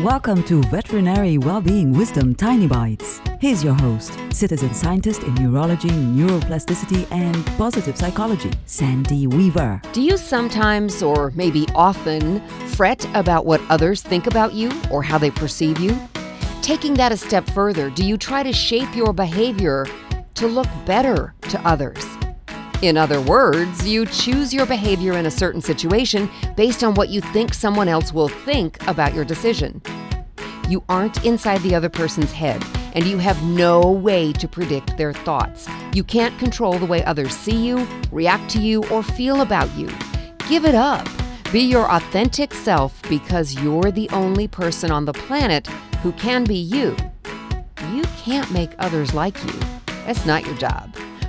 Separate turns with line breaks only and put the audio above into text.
Welcome to Veterinary Wellbeing Wisdom Tiny Bites. Here's your host, citizen scientist in neurology, neuroplasticity, and positive psychology, Sandy Weaver.
Do you sometimes, or maybe often, fret about what others think about you or how they perceive you? Taking that a step further, do you try to shape your behavior to look better to others? In other words, you choose your behavior in a certain situation based on what you think someone else will think about your decision. You aren't inside the other person's head, and you have no way to predict their thoughts. You can't control the way others see you, react to you, or feel about you. Give it up. Be your authentic self because you're the only person on the planet who can be you. You can't make others like you. That's not your job.